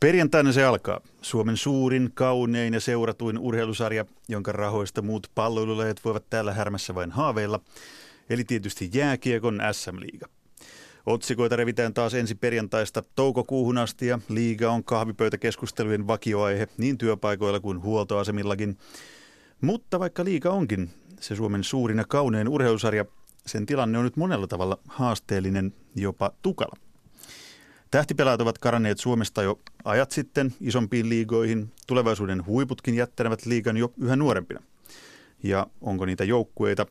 Perjantaina se alkaa. Suomen suurin, kaunein ja seuratuin urheilusarja, jonka rahoista muut palloilulajat voivat täällä härmässä vain haaveilla. Eli tietysti jääkiekon SM-liiga. Otsikoita revitään taas ensi perjantaista toukokuuhun asti ja liiga on kahvipöytäkeskustelujen vakioaihe niin työpaikoilla kuin huoltoasemillakin. Mutta vaikka liiga onkin se Suomen suurin ja kaunein urheilusarja, sen tilanne on nyt monella tavalla haasteellinen, jopa tukala. Tähtipelaat ovat karanneet Suomesta jo ajat sitten isompiin liigoihin. Tulevaisuuden huiputkin jättänevät liigan jo yhä nuorempina. Ja onko niitä joukkueita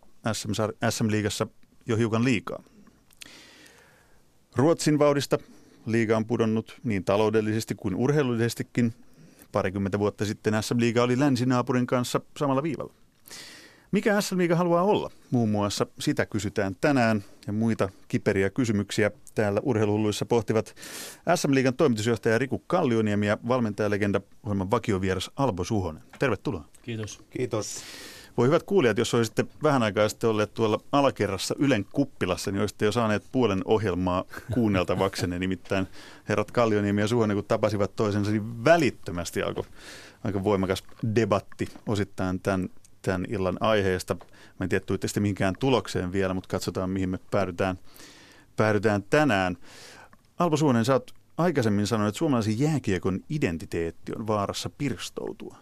SM-liigassa jo hiukan liikaa? Ruotsin vauhdista liiga on pudonnut niin taloudellisesti kuin urheilullisestikin. Parikymmentä vuotta sitten SM-liiga oli länsinaapurin kanssa samalla viivalla. Mikä SM-liiga haluaa olla? Muun muassa sitä kysytään tänään ja muita kiperiä kysymyksiä täällä urheiluhulluissa pohtivat SM-liigan toimitusjohtaja Riku Kallioniemi ja valmentajalegenda ohjelman vakiovieras Albo Suhonen. Tervetuloa. Kiitos. Kiitos. Voi hyvät kuulijat, jos olisitte vähän aikaa sitten olleet tuolla alakerrassa Ylen kuppilassa, niin olisitte jo saaneet puolen ohjelmaa kuunneltavaksenne. Nimittäin herrat Kallioniemi ja Suhonen, kun tapasivat toisensa, niin välittömästi alkoi aika voimakas debatti osittain tämän tämän illan aiheesta. Mä en tiedä, sitten mihinkään tulokseen vielä, mutta katsotaan, mihin me päädytään, päädytään tänään. Alpo Suonen, sä oot aikaisemmin sanonut, että suomalaisen jääkiekon identiteetti on vaarassa pirstoutua.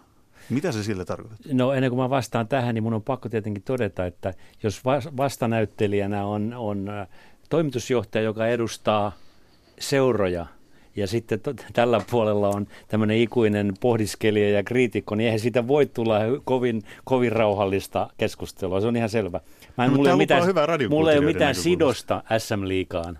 Mitä se sillä tarkoittaa? No ennen kuin mä vastaan tähän, niin mun on pakko tietenkin todeta, että jos vastanäyttelijänä on, on äh, toimitusjohtaja, joka edustaa seuroja, ja sitten to, tällä puolella on tämmöinen ikuinen pohdiskelija ja kriitikko, niin eihän siitä voi tulla kovin, kovin rauhallista keskustelua. Se on ihan selvä. Mä en, no, mulla ei mitään, mulla ei ole mitään sidosta SM-liikaan.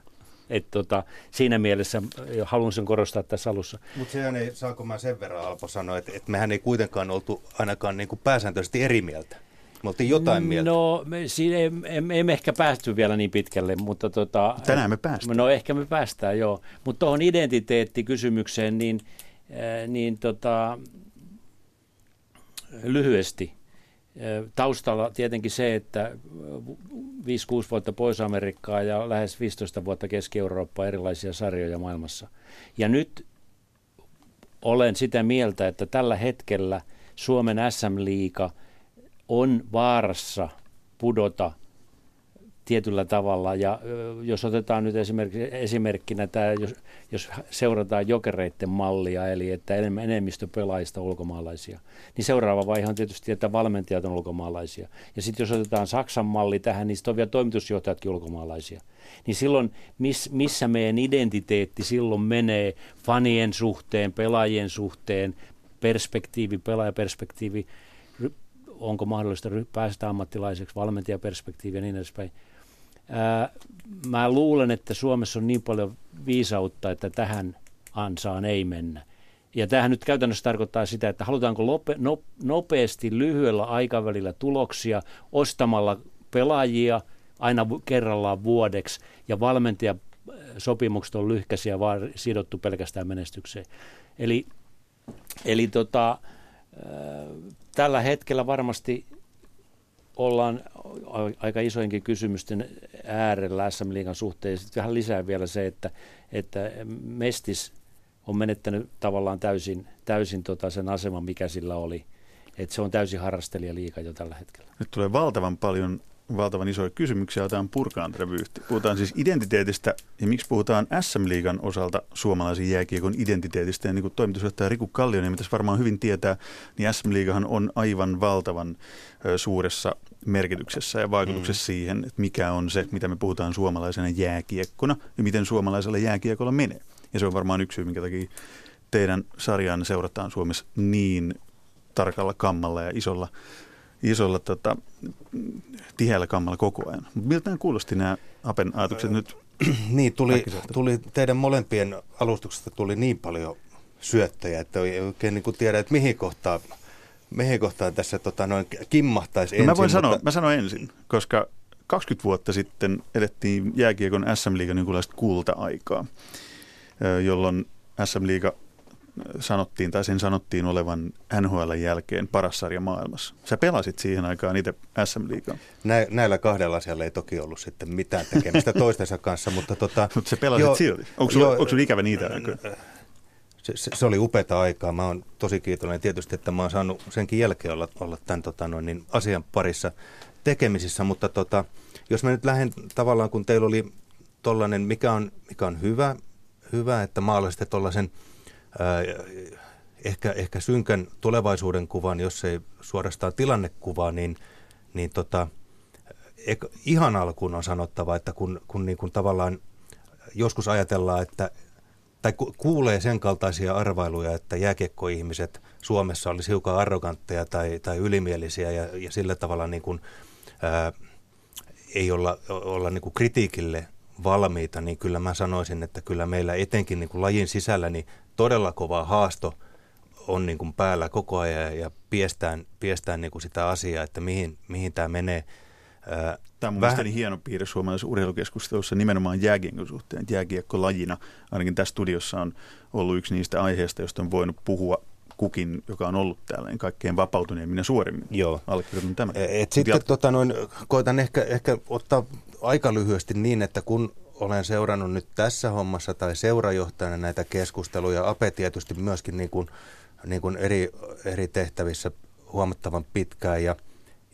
Et tota, siinä mielessä haluan sen korostaa tässä alussa. Mutta sehän ei, saako mä sen verran Alpo sanoa, että, että mehän ei kuitenkaan oltu ainakaan niin kuin pääsääntöisesti eri mieltä. Me oltiin jotain mieltä. No, me, siinä ei, emme, emme ehkä päästy vielä niin pitkälle, mutta... Tota, Tänään me päästään. No ehkä me päästään, joo. Mutta tuohon identiteettikysymykseen, niin, äh, niin tota, lyhyesti. Äh, taustalla tietenkin se, että 5-6 vuotta pois Amerikkaa ja lähes 15 vuotta Keski-Eurooppaa erilaisia sarjoja maailmassa. Ja nyt olen sitä mieltä, että tällä hetkellä Suomen SM-liiga – on vaarassa pudota tietyllä tavalla. Ja jos otetaan nyt esimerkkinä tämä, jos, jos seurataan jokereiden mallia, eli että enemmistö pelaajista ulkomaalaisia, niin seuraava vaihe on tietysti, että valmentajat on ulkomaalaisia. Ja sitten jos otetaan Saksan malli tähän, niin sitten on vielä toimitusjohtajatkin ulkomaalaisia. Niin silloin, miss, missä meidän identiteetti silloin menee fanien suhteen, pelaajien suhteen, perspektiivi, pelaajaperspektiivi, onko mahdollista päästä ammattilaiseksi, valmentajaperspektiivi ja niin edespäin. Ää, mä luulen, että Suomessa on niin paljon viisautta, että tähän ansaan ei mennä. Ja tämähän nyt käytännössä tarkoittaa sitä, että halutaanko lope, no, nopeasti lyhyellä aikavälillä tuloksia ostamalla pelaajia aina kerrallaan vuodeksi ja valmentajasopimukset on lyhkäisiä vaan sidottu pelkästään menestykseen. Eli, eli tota, tällä hetkellä varmasti ollaan aika isoinkin kysymysten äärellä SM Liigan suhteen. Sitten vähän lisää vielä se, että, että Mestis on menettänyt tavallaan täysin, täysin tota sen aseman, mikä sillä oli. Että se on täysin harrastelijaliika jo tällä hetkellä. Nyt tulee valtavan paljon valtavan isoja kysymyksiä, otetaan purkaan tätä Puhutaan siis identiteetistä ja miksi puhutaan SM-liigan osalta suomalaisen jääkiekon identiteetistä. Ja niin kuin toimitusjohtaja Riku Kallio, niin tässä varmaan hyvin tietää, niin SM-liigahan on aivan valtavan suuressa merkityksessä ja vaikutuksessa mm. siihen, että mikä on se, mitä me puhutaan suomalaisena jääkiekkona ja miten suomalaisella jääkiekolla menee. Ja se on varmaan yksi syy, minkä takia teidän sarjaan seurataan Suomessa niin tarkalla kammalla ja isolla isolla tota, tiheällä kammalla koko ajan. Miltä nämä kuulosti nämä Apen ajatukset nyt? niin, tuli, tuli teidän molempien alustuksesta tuli niin paljon syöttäjä, että ei oikein niin kuin tiedä, että mihin kohtaan, mihin kohtaan tässä tota, noin kimmahtaisi no, ensin. Mä voin sanoa, mä sanon ensin, koska 20 vuotta sitten edettiin jääkiekon SM-liigan jonkunlaista kulta-aikaa, jolloin SM-liiga sanottiin, tai sen sanottiin olevan NHL jälkeen paras sarja maailmassa. Sä pelasit siihen aikaan itse SM-liigaa. Nä, näillä kahdella asialla ei toki ollut sitten mitään tekemistä toistensa kanssa, mutta tota... Mutta sä pelasit jo, silti. Onko sulla, onko sulla ikävä niitä aikoja? se, se, se oli upeata aikaa. Mä oon tosi kiitollinen tietysti, että mä oon saanut senkin jälkeen olla, olla tämän tota, noin, niin asian parissa tekemisissä, mutta tota, jos mä nyt lähden tavallaan, kun teillä oli tollainen, mikä on, mikä on hyvä, hyvä, että maalasitte tuollaisen ehkä, ehkä synkän tulevaisuuden kuvan, jos ei suorastaan tilannekuvaa, niin, niin tota, ihan alkuun on sanottava, että kun, kun niin kuin tavallaan joskus ajatellaan, että tai kuulee sen kaltaisia arvailuja, että jääkiekkoihmiset Suomessa olisi hiukan arrogantteja tai, tai ylimielisiä ja, ja sillä tavalla niin kuin, ää, ei olla, olla niin kuin kritiikille valmiita, niin kyllä mä sanoisin, että kyllä meillä etenkin niin kuin lajin sisällä niin todella kova haasto on niin kuin päällä koko ajan ja piestään, piestään niin kuin sitä asiaa, että mihin, mihin tämä menee. Tämä on Vähän... hieno piirre suomalaisessa urheilukeskustelussa nimenomaan jääkiekon suhteen. Jääkiekko lajina, ainakin tässä studiossa on ollut yksi niistä aiheista, joista on voinut puhua kukin, joka on ollut täällä, niin kaikkein vapautuneen minä suorimmin Joo. allekirjoitan tämän. E, et sitten tota, noin, koitan ehkä, ehkä ottaa aika lyhyesti niin, että kun olen seurannut nyt tässä hommassa tai seurajohtajana näitä keskusteluja, Ape tietysti myöskin niin kuin, niin kuin eri, eri tehtävissä huomattavan pitkään ja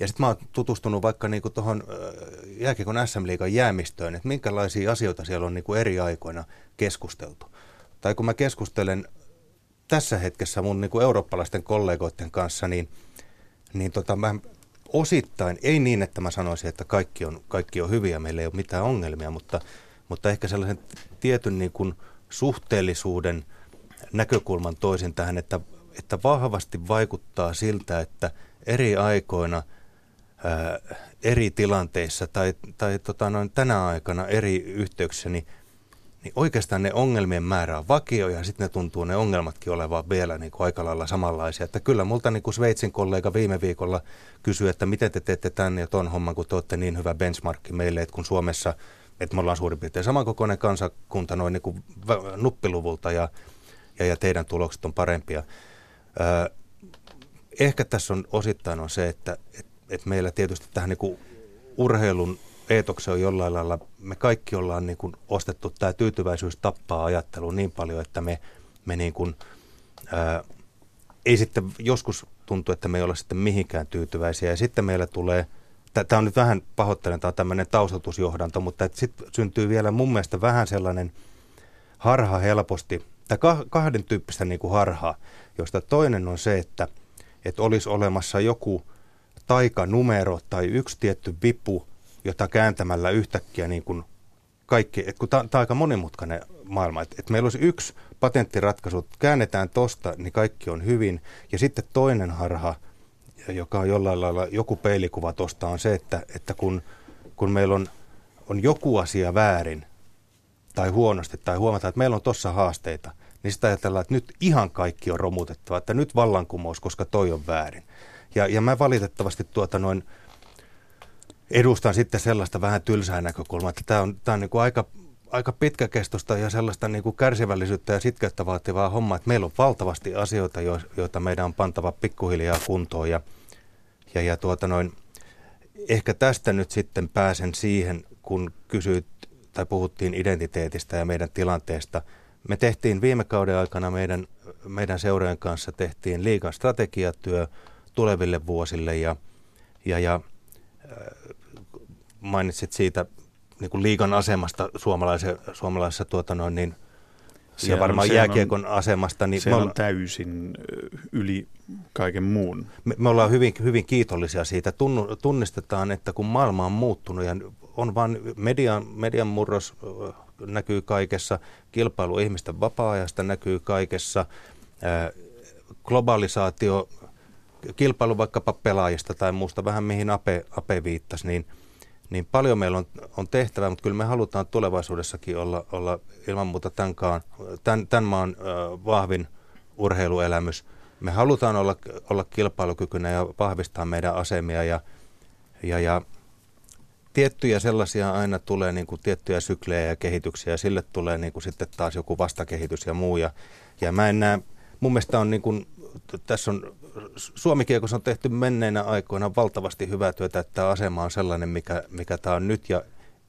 ja sitten mä oon tutustunut vaikka niinku tuohon jääkiekon SM-liigan jäämistöön, että minkälaisia asioita siellä on niinku eri aikoina keskusteltu. Tai kun mä keskustelen tässä hetkessä mun niinku eurooppalaisten kollegoiden kanssa, niin, niin tota, mä osittain, ei niin, että mä sanoisin, että kaikki on, kaikki on hyviä, meillä ei ole mitään ongelmia, mutta, mutta ehkä sellaisen tietyn niin kuin suhteellisuuden näkökulman toisin tähän, että, että vahvasti vaikuttaa siltä, että eri aikoina – ää, eri tilanteissa tai, tai tota noin, tänä aikana eri yhteyksissä, niin, niin oikeastaan ne ongelmien määrä on vakio ja sitten ne tuntuu ne ongelmatkin olevan vielä niin kuin aika lailla samanlaisia. Että kyllä multa niin kuin Sveitsin kollega viime viikolla kysyi, että miten te teette tänne ja ton homman, kun te olette niin hyvä benchmarkki meille, että kun Suomessa, että me ollaan suurin piirtein samankokoinen kansakunta noin niin kuin nuppiluvulta ja, ja, ja teidän tulokset on parempia. Ää, ehkä tässä on osittain on se, että, että että meillä tietysti tähän niin kuin urheilun eetoksen on jollain lailla, me kaikki ollaan niin kuin ostettu tämä tyytyväisyys tappaa ajattelu niin paljon, että me, me niin kuin, ää, ei sitten joskus tuntu, että me ei olla sitten mihinkään tyytyväisiä. Ja sitten meillä tulee, tämä on nyt vähän pahoittelen, tämä on tämmöinen taustatusjohdanto, mutta sitten syntyy vielä mun mielestä vähän sellainen harha helposti, tai kahden tyyppistä niin kuin harhaa, josta toinen on se, että, että olisi olemassa joku taikanumero tai yksi tietty vipu, jota kääntämällä yhtäkkiä niin kuin kaikki, että kun tämä on aika monimutkainen maailma, että, että meillä olisi yksi patenttiratkaisu, käännetään tosta, niin kaikki on hyvin, ja sitten toinen harha, joka on jollain lailla joku peilikuva tosta, on se, että, että kun, kun meillä on, on joku asia väärin tai huonosti, tai huomataan, että meillä on tuossa haasteita, niin sitä ajatellaan, että nyt ihan kaikki on romutettava, että nyt vallankumous, koska toi on väärin. Ja, ja mä valitettavasti tuota noin edustan sitten sellaista vähän tylsää näkökulmaa, että tämä on, tää on niin kuin aika, aika pitkäkestoista ja sellaista niin kuin kärsivällisyyttä ja sitkeyttä vaativaa hommaa, että meillä on valtavasti asioita, joita meidän on pantava pikkuhiljaa kuntoon ja, ja, ja tuota noin, ehkä tästä nyt sitten pääsen siihen, kun kysyit tai puhuttiin identiteetistä ja meidän tilanteesta. Me tehtiin viime kauden aikana meidän, meidän seurojen kanssa tehtiin liikan strategiatyö, tuleville vuosille ja, ja, ja äh, mainitsit siitä niin kuin liigan asemasta suomalaisessa tuota noin, niin, ja varmaan on, jääkiekon on, asemasta. Niin se on täysin yli kaiken muun. Me, me ollaan hyvin, hyvin kiitollisia siitä. Tunnu, tunnistetaan, että kun maailma on muuttunut ja on vain median, median murros näkyy kaikessa, kilpailu ihmisten vapaa-ajasta näkyy kaikessa, globalisaatio kilpailu vaikkapa pelaajista tai muusta, vähän mihin Ape, Ape viittasi, niin, niin paljon meillä on, on tehtävää, mutta kyllä me halutaan tulevaisuudessakin olla, olla ilman muuta tämän, tämän, maan äh, vahvin urheiluelämys. Me halutaan olla, olla kilpailukykyinen ja vahvistaa meidän asemia ja, ja, ja tiettyjä sellaisia aina tulee niin kuin tiettyjä syklejä ja kehityksiä ja sille tulee niin kuin sitten taas joku vastakehitys ja muu. Ja, ja mä en näe, mun mielestä on niin kuin, tässä on Suomikiekossa on tehty menneinä aikoina valtavasti hyvää työtä, että tämä asema on sellainen, mikä, mikä tämä on nyt. Ja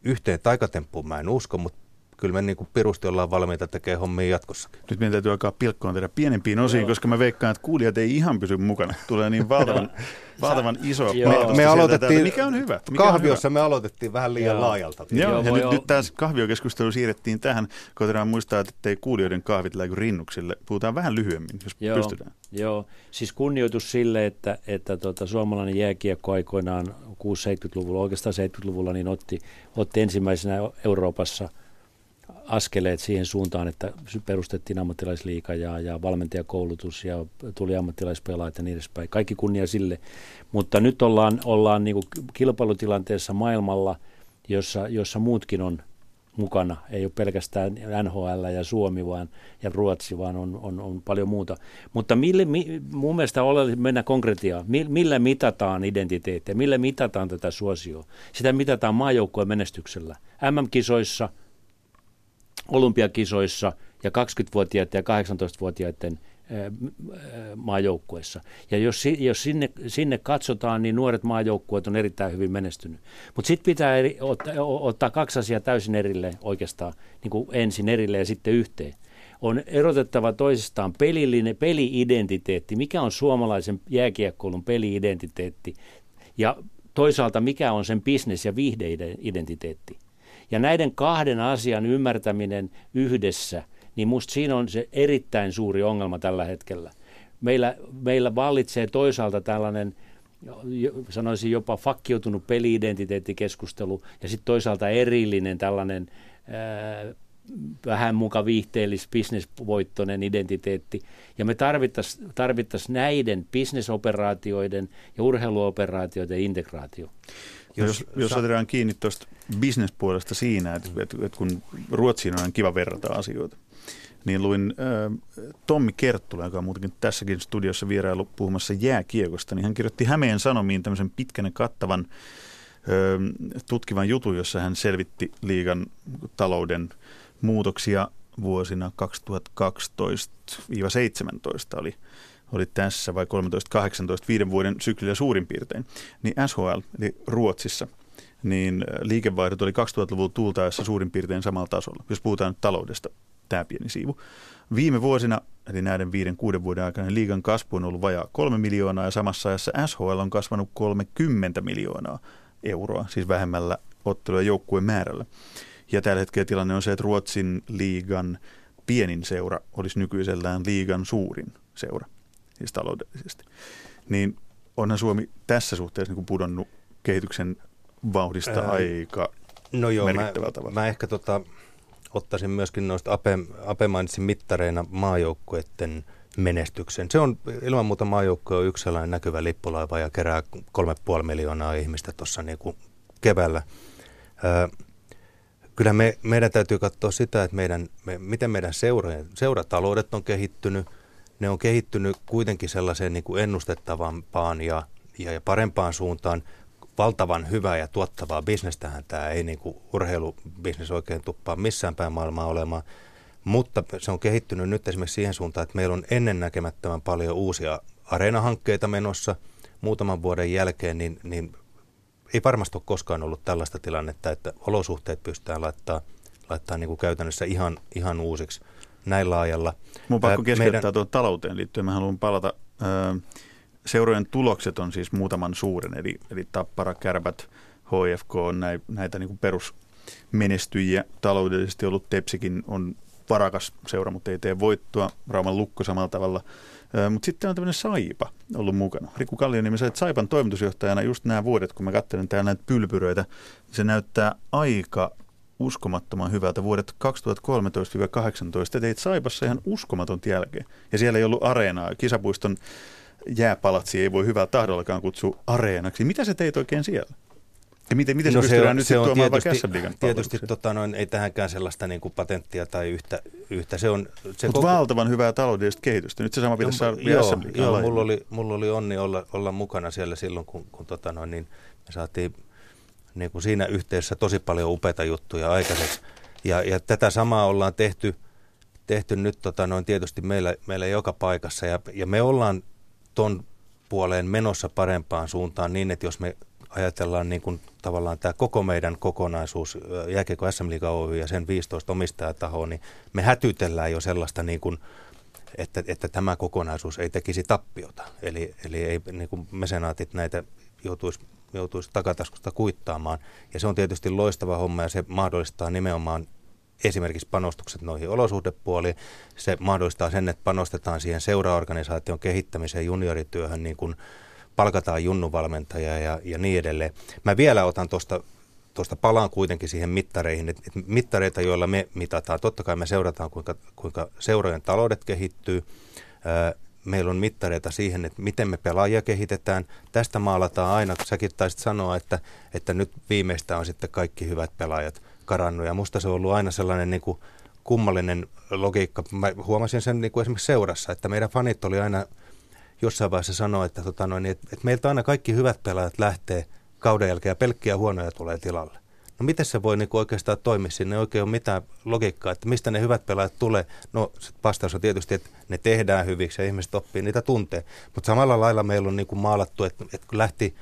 yhteen taikatemppuun mä en usko, mutta kyllä me niin kuin pirusti ollaan valmiita tekemään hommia jatkossakin. Nyt meidän täytyy alkaa pilkkoon tehdä pienempiin osiin, Joo. koska mä veikkaan, että kuulijat ei ihan pysy mukana. Tulee niin valtavan, valtavan iso me, me aloitettiin, mikä on hyvä. Mikä kahviossa on hyvä? me aloitettiin vähän liian Joo. laajalta. Joo, Joo ja nyt, nyt taas kahviokeskustelu siirrettiin tähän. Koitetaan muistaa, että ei kuulijoiden kahvit läikö rinnuksille. Puhutaan vähän lyhyemmin, jos Joo. pystytään. Joo, siis kunnioitus sille, että, että tota, suomalainen jääkiekko aikoinaan 60-70-luvulla, oikeastaan 70-luvulla, niin otti, otti ensimmäisenä Euroopassa askeleet siihen suuntaan, että perustettiin ammattilaisliiga ja, ja valmentajakoulutus ja tuli ammattilaispelaajat ja niin edespäin. Kaikki kunnia sille. Mutta nyt ollaan, ollaan niin kilpailutilanteessa maailmalla, jossa, jossa muutkin on mukana. Ei ole pelkästään NHL ja Suomi vaan, ja Ruotsi, vaan on, on, on paljon muuta. Mutta mille, mi, mun mielestä ole mennä konkretiaan. Millä mitataan identiteettiä? Millä mitataan tätä suosioa? Sitä mitataan maajoukkojen menestyksellä. MM-kisoissa, olympiakisoissa ja 20-vuotiaiden ja 18-vuotiaiden – maajoukkueessa. Ja jos, jos sinne, sinne katsotaan, niin nuoret maajoukkueet on erittäin hyvin menestynyt. Mutta sitten pitää eri, ottaa, ottaa kaksi asiaa täysin erilleen oikeastaan, niin kuin ensin erilleen ja sitten yhteen. On erotettava toisistaan pelillinen peli-identiteetti, mikä on suomalaisen jääkiekkoulun peli-identiteetti, ja toisaalta mikä on sen bisnes- ja viihde-identiteetti. Ja näiden kahden asian ymmärtäminen yhdessä – niin musta siinä on se erittäin suuri ongelma tällä hetkellä. Meillä, meillä vallitsee toisaalta tällainen, sanoisin jopa fakkiutunut peli-identiteettikeskustelu ja sitten toisaalta erillinen tällainen ää, vähän muka viihteellis, bisnesvoittoinen identiteetti. Ja me tarvittaisiin tarvittais näiden bisnesoperaatioiden ja urheiluoperaatioiden integraatio. Jos, jos, jos otetaan kiinni tuosta bisnespuolesta siinä, että, että, että kun Ruotsiin on kiva verrata asioita, niin luin äh, Tommi Kerttula, joka on muutenkin tässäkin studiossa vierailu puhumassa jääkiekosta, niin hän kirjoitti Hämeen Sanomiin tämmöisen pitkän ja kattavan äh, tutkivan jutun, jossa hän selvitti liigan talouden muutoksia vuosina 2012-2017 oli, oli tässä vai 13-18 viiden vuoden syklillä suurin piirtein, niin SHL, eli Ruotsissa, niin liikevaihdot oli 2000-luvun tultaessa suurin piirtein samalla tasolla, jos puhutaan nyt taloudesta tämä pieni siivu. Viime vuosina, eli näiden viiden, kuuden vuoden aikana, niin liigan kasvu on ollut vajaa kolme miljoonaa ja samassa ajassa SHL on kasvanut 30 miljoonaa euroa, siis vähemmällä ottelu- ja joukkueen määrällä. Ja tällä hetkellä tilanne on se, että Ruotsin liigan pienin seura olisi nykyisellään liigan suurin seura, siis taloudellisesti. Niin onhan Suomi tässä suhteessa niin pudonnut kehityksen vauhdista Ää, aika no joo, mä, tavalla. Mä ehkä tota, ottaisin myöskin noista Ape, Ape mittareina maajoukkueiden menestyksen. Se on ilman muuta maajoukkue on yksi sellainen näkyvä lippulaiva ja kerää 3,5 miljoonaa ihmistä tuossa niin keväällä. Öö, kyllä me, meidän täytyy katsoa sitä, että meidän, me, miten meidän seura, seurataloudet on kehittynyt. Ne on kehittynyt kuitenkin sellaiseen niin kuin ennustettavampaan ja, ja, ja parempaan suuntaan. Valtavan hyvää ja tuottavaa bisnestähän tämä ei niin kuin urheilubisnes oikein tuppaa missään päin maailmaa olemaan. Mutta se on kehittynyt nyt esimerkiksi siihen suuntaan, että meillä on ennennäkemättömän paljon uusia areenahankkeita menossa. Muutaman vuoden jälkeen, niin, niin ei varmasti ole koskaan ollut tällaista tilannetta, että olosuhteet pystytään laittaa, laittaa niin kuin käytännössä ihan, ihan uusiksi näin laajalla. Mun pakko keskeyttää meidän... tuon talouteen liittyen. Mä haluan palata seurojen tulokset on siis muutaman suuren, eli, eli Tappara, Kärpät, HFK on näitä niin perusmenestyjiä taloudellisesti ollut. Tepsikin on varakas seura, mutta ei tee voittoa. Rauman lukko samalla tavalla. Mutta sitten on tämmöinen Saipa ollut mukana. Riku Kallioniemi, sä Saipan toimitusjohtajana just nämä vuodet, kun mä katselen täällä näitä pylpyröitä, niin se näyttää aika uskomattoman hyvältä. Vuodet 2013-2018 teit Saipassa ihan uskomaton jälkeen. Ja siellä ei ollut areenaa. Kisapuiston jääpalatsi ei voi hyvällä tahdollakaan kutsua areenaksi. Mitä se teit oikein siellä? Ja miten, miten no se, se on, nyt se on tietysti, tietysti tota noin, ei tähänkään sellaista niin kuin patenttia tai yhtä. yhtä. Se on, se Mutta koko... valtavan hyvää taloudellista kehitystä. Nyt se sama pitäisi no, saada joo, joo, mulla oli, mulla oli onni olla, olla mukana siellä silloin, kun, kun tota noin, niin me saatiin niin kuin siinä yhteydessä tosi paljon upeita juttuja aikaiseksi. Ja, ja tätä samaa ollaan tehty, tehty nyt tota noin, tietysti meillä, meillä joka paikassa. Ja, ja me ollaan ton puoleen menossa parempaan suuntaan niin, että jos me ajatellaan niin kuin tavallaan tämä koko meidän kokonaisuus, jääkiekko SM Liiga Oy ja sen 15 omistajatahoa, niin me hätytellään jo sellaista niin kuin, että, että tämä kokonaisuus ei tekisi tappiota. Eli, eli ei niin kuin mesenaatit näitä joutuisi, joutuisi takataskusta kuittaamaan. Ja se on tietysti loistava homma ja se mahdollistaa nimenomaan esimerkiksi panostukset noihin olosuhdepuoliin. Se mahdollistaa sen, että panostetaan siihen seuraorganisaation kehittämiseen, juniorityöhön, niin kuin palkataan junnuvalmentajia ja, ja niin edelleen. Mä vielä otan tuosta tuosta palaan kuitenkin siihen mittareihin, että mittareita, joilla me mitataan. Totta kai me seurataan, kuinka, kuinka seurojen taloudet kehittyy. Meillä on mittareita siihen, että miten me pelaajia kehitetään. Tästä maalataan aina, säkin taisit sanoa, että, että nyt viimeistä on sitten kaikki hyvät pelaajat karannut. Ja musta se on ollut aina sellainen niin kuin kummallinen logiikka. Mä huomasin sen niin kuin esimerkiksi seurassa, että meidän fanit oli aina jossain vaiheessa sanoa, että, tota noin, että, että meiltä aina kaikki hyvät pelaajat lähtee kauden jälkeen ja pelkkiä huonoja tulee tilalle. No miten se voi niin oikeastaan toimia? Sinne ei oikein ole mitään logiikkaa, että mistä ne hyvät pelaajat tulee. No vastaus on tietysti, että ne tehdään hyviksi ja ihmiset oppii niitä tuntee. Mutta samalla lailla meillä on niin kuin maalattu, että, että kun lähti,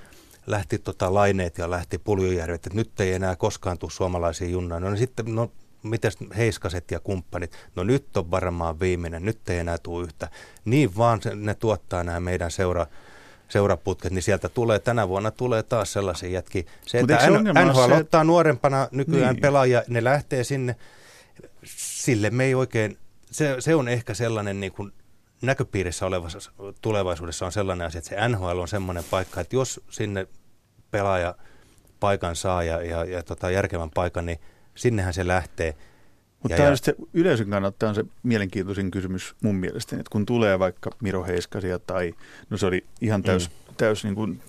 lähti tota laineet ja lähti puljujärvet, että nyt ei enää koskaan tule suomalaisia junnaa. No, niin sitten, no mitäs heiskaset ja kumppanit, no nyt on varmaan viimeinen, nyt ei enää tule yhtä. Niin vaan ne tuottaa nämä meidän seura, seuraputket, niin sieltä tulee, tänä vuonna tulee taas sellaisia jätkiä. Se, että se NHL se, ottaa nuorempana nykyään niin. pelaajia, ne lähtee sinne, sille me ei oikein, se, se on ehkä sellainen niin kuin näköpiirissä olevassa tulevaisuudessa on sellainen asia, että se NHL on semmoinen paikka, että jos sinne pelaaja paikan saa ja, ja, ja tota järkevän paikan, niin sinnehän se lähtee. Mutta tämä ja... se yleisön kannalta on se mielenkiintoisin kysymys mun mielestä, että kun tulee vaikka Miro Heiskasia tai, no se oli ihan täys, mm. täys niin kuin,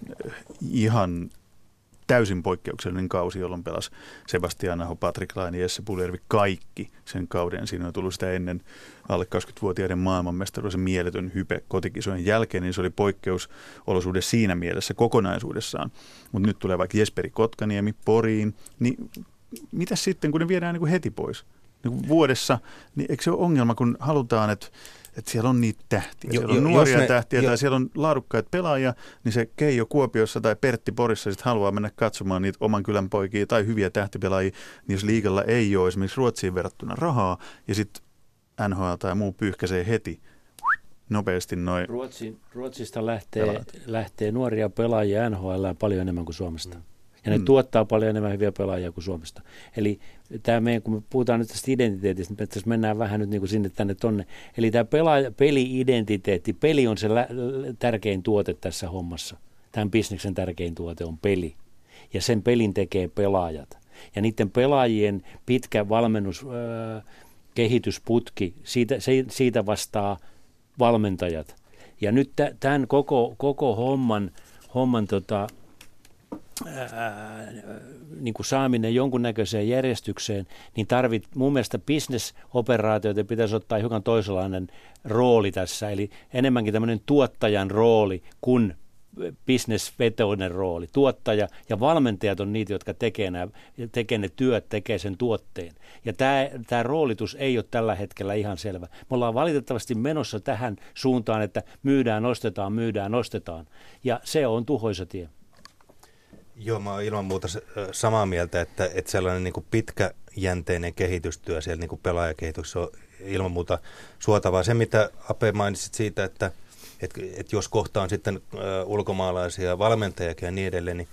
ihan täysin poikkeuksellinen kausi, jolloin pelasi Sebastian Aho, Patrick Laine, Jesse Puljärvi, kaikki sen kauden. Siinä on tullut sitä ennen alle 20-vuotiaiden maailmanmestaruuden mieletön hype kotikisojen jälkeen, niin se oli poikkeusolosuhde siinä mielessä kokonaisuudessaan. Mutta nyt tulee vaikka Jesperi Kotkaniemi Poriin, niin mitä sitten, kun ne viedään niin kuin heti pois? Niin kuin vuodessa, niin eikö se ole ongelma, kun halutaan, että että siellä on niitä tähtiä. Jo, siellä on jo, nuoria ne, tähtiä jo. tai siellä on laadukkaita pelaajia, niin se Keijo Kuopiossa tai Pertti Porissa sitten haluaa mennä katsomaan niitä oman kylän poikia tai hyviä tähtipelaajia, niin jos liikalla ei ole esimerkiksi Ruotsiin verrattuna rahaa, ja sitten NHL tai muu pyyhkäisee heti nopeasti noin. Ruotsin, Ruotsista lähtee, lähtee nuoria pelaajia NHL paljon enemmän kuin Suomesta. Mm. Ja ne mm. tuottaa paljon enemmän hyviä pelaajia kuin Suomesta. Eli tämä meidän, kun me puhutaan nyt tästä identiteetistä, niin tässä mennään vähän nyt niin kuin sinne tänne tonne. Eli tämä pelaaja, peli-identiteetti, peli on se lä- tärkein tuote tässä hommassa. Tämän bisneksen tärkein tuote on peli. Ja sen pelin tekee pelaajat. Ja niiden pelaajien pitkä valmennus, äh, kehitysputki, siitä, se, siitä vastaa valmentajat. Ja nyt tämän koko, koko homman, homman tota, ää, niin kuin saaminen jonkunnäköiseen järjestykseen, niin tarvit mun mielestä bisnesoperaatioita pitäisi ottaa hiukan toisenlainen rooli tässä, eli enemmänkin tämmöinen tuottajan rooli kuin bisnesvetoinen rooli. Tuottaja ja valmentajat on niitä, jotka tekee, nämä, tekee ne työt, tekee sen tuotteen. Ja tämä, tämä roolitus ei ole tällä hetkellä ihan selvä. Me ollaan valitettavasti menossa tähän suuntaan, että myydään, ostetaan, myydään, ostetaan. Ja se on tuhoisa tie. Joo, mä oon ilman muuta samaa mieltä, että, että sellainen niin pitkäjänteinen kehitystyö siellä niin pelaajakehityksessä on ilman muuta suotavaa. Se, mitä Ape mainitsit siitä, että, että, että jos kohtaan sitten ulkomaalaisia valmentajakin ja niin edelleen, niin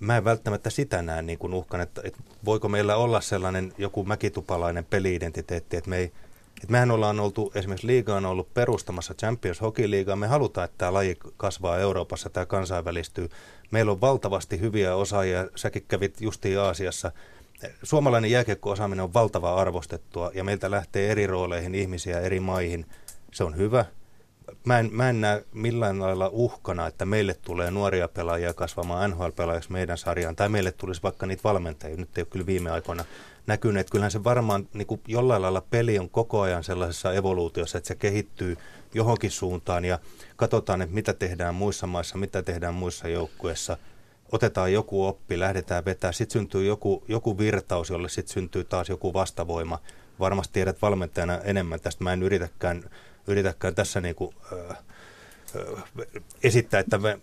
mä en välttämättä sitä näe niin kuin uhkan, että, että voiko meillä olla sellainen joku mäkitupalainen peliidentiteetti, että me ei että mehän ollaan oltu, esimerkiksi liiga on ollut perustamassa Champions Hockey Liigaa. Me halutaan, että tämä laji kasvaa Euroopassa, tämä kansainvälistyy. Meillä on valtavasti hyviä osaajia. Säkin kävit justiin Aasiassa. Suomalainen jääkiekko-osaaminen on valtava arvostettua ja meiltä lähtee eri rooleihin ihmisiä eri maihin. Se on hyvä. Mä en, mä en näe millään lailla uhkana, että meille tulee nuoria pelaajia kasvamaan NHL-pelaajaksi meidän sarjaan, tai meille tulisi vaikka niitä valmentajia. Nyt ei ole kyllä viime aikoina näkynyt. Kyllähän se varmaan niin kuin jollain lailla peli on koko ajan sellaisessa evoluutiossa, että se kehittyy johonkin suuntaan ja katsotaan, että mitä tehdään muissa maissa, mitä tehdään muissa joukkueissa. Otetaan joku oppi, lähdetään vetää, sitten syntyy joku, joku virtaus, jolle sitten syntyy taas joku vastavoima. Varmasti tiedät valmentajana enemmän tästä. Mä en yritäkään, yritäkään tässä niin kuin, äh, esittää, että me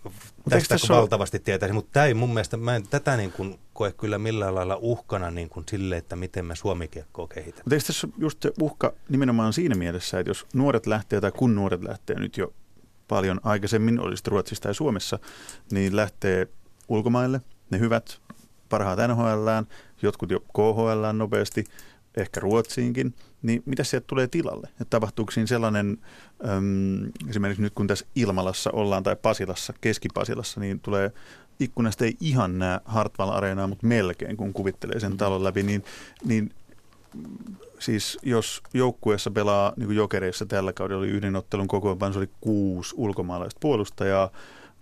tästä valtavasti tietäisi, mutta tämä ei mun mielestä, mä en tätä niin kuin koe kyllä millään lailla uhkana niin kuin sille, että miten me suomikiekkoa kehitämme. Mutta eikö tässä just se uhka nimenomaan siinä mielessä, että jos nuoret lähtee tai kun nuoret lähtee nyt jo paljon aikaisemmin, olisi Ruotsista ja Suomessa, niin lähtee ulkomaille, ne hyvät, parhaat NHLään, jotkut jo KHLään nopeasti, ehkä Ruotsiinkin, niin mitä sieltä tulee tilalle? Että tapahtuuko siinä sellainen, äm, esimerkiksi nyt kun tässä Ilmalassa ollaan tai Pasilassa, Keski-Pasilassa, niin tulee ikkunasta ei ihan näe Hartwall Areenaa, mutta melkein, kun kuvittelee sen talon läpi, niin, niin siis jos joukkueessa pelaa, niin kuin jokereissa tällä kaudella oli yhden ottelun kokoonpano, se oli kuusi ulkomaalaista puolustajaa,